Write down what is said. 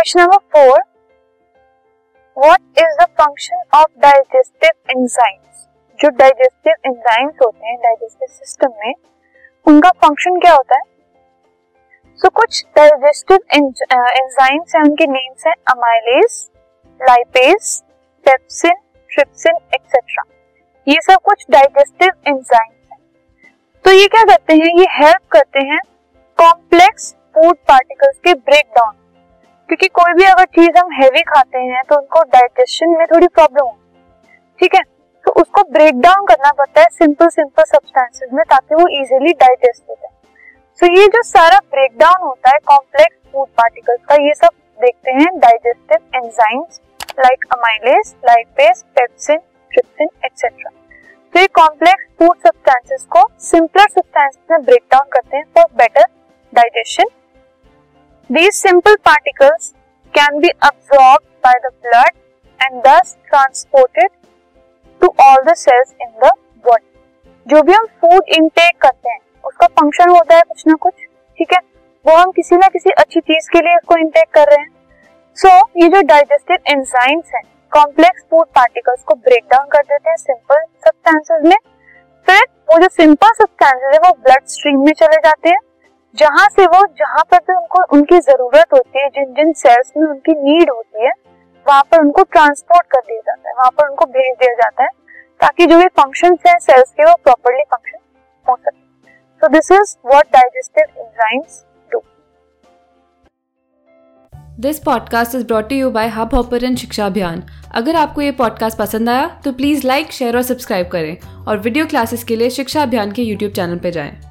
Question number four what is the function of digestive enzymes जो digestive enzymes होते हैं digestive system में उनका फ़ंक्शन क्या होता है? सो so, कुछ डाइजेस्टिव एंजाइम्स हैं उनके नेम्स हैं amylase lipase pepsin trypsin etcetera ये सब कुछ डाइजेस्टिव एंजाइम्स हैं। तो ये क्या करते हैं? ये हेल्प करते हैं कॉम्प्लेक्स फ़ूड पार्टिकल्स के ब्रेक डाउन क्योंकि कोई भी अगर चीज़ हम हैवी खाते हैं तो उनको डाइजेशन में थोड़ी प्रॉब्लम हो। ठीक है? तो उसको ब्रेक डाउन करना पड़ता है सिंपल सिंपल सब्सटेंसेस में, ताकि वो इजीली डाइजेस्ट हो जाए। सो ये जो सारा ब्रेक डाउन होता है कॉम्प्लेक्स फ़ूड पार्टिकल्स का, ये सब देखते हैं digestive enzymes like amylase lipase pepsin trypsin etcetera तो ये कॉम्प्लेक्स फ़ूड सब्सटेंसेस को सिंपलर सब्सटेंसेस में ब्रेक डाउन करते हैं for better digestion These simple particles can be absorbed by the blood and thus transported to all the cells in the body. जो भी हम food intake करते हैं उसका फ़ंक्शन होता है कुछ ना कुछ ठीक है? वो हम किसी ना किसी अच्छी चीज़ के लिए उसको इनटेक कर रहे हैं। सो so, ये जो डाइजेस्टिव एंजाइम्स हैं कॉम्प्लेक्स फ़ूड पार्टिकल्स को ब्रेक डाउन कर देते हैं सिंपल सब्सटेंसेस में। फिर वो जो सिंपल सब्सटेंसेस है वो ब्लड स्ट्रीम में चले जाते हैं। जहाँ से वो, जहाँ पर भी उनको, उनकी ज़रूरत होती है, जिन जिन सेल्स में उनकी नीड होती है, वहाँ पर उनको ट्रांसपोर्ट कर दिया जाता है, वहाँ पर उनको भेज दिया जाता है, ताकि जो भी फ़ंक्शन है सेल्स के, वो प्रॉपरली फ़ंक्शन हो सके। So this is what digestive enzymes this podcast is brought you by Hubhopper Shiksha Abhiyan अगर आपको ये पॉडकास्ट पसंद आया तो प्लीज़ लाइक शेयर और सब्सक्राइब करें। और वीडियो क्लासेस के लिए शिक्षा अभियान के यूट्यूब चैनल पर जाएँ।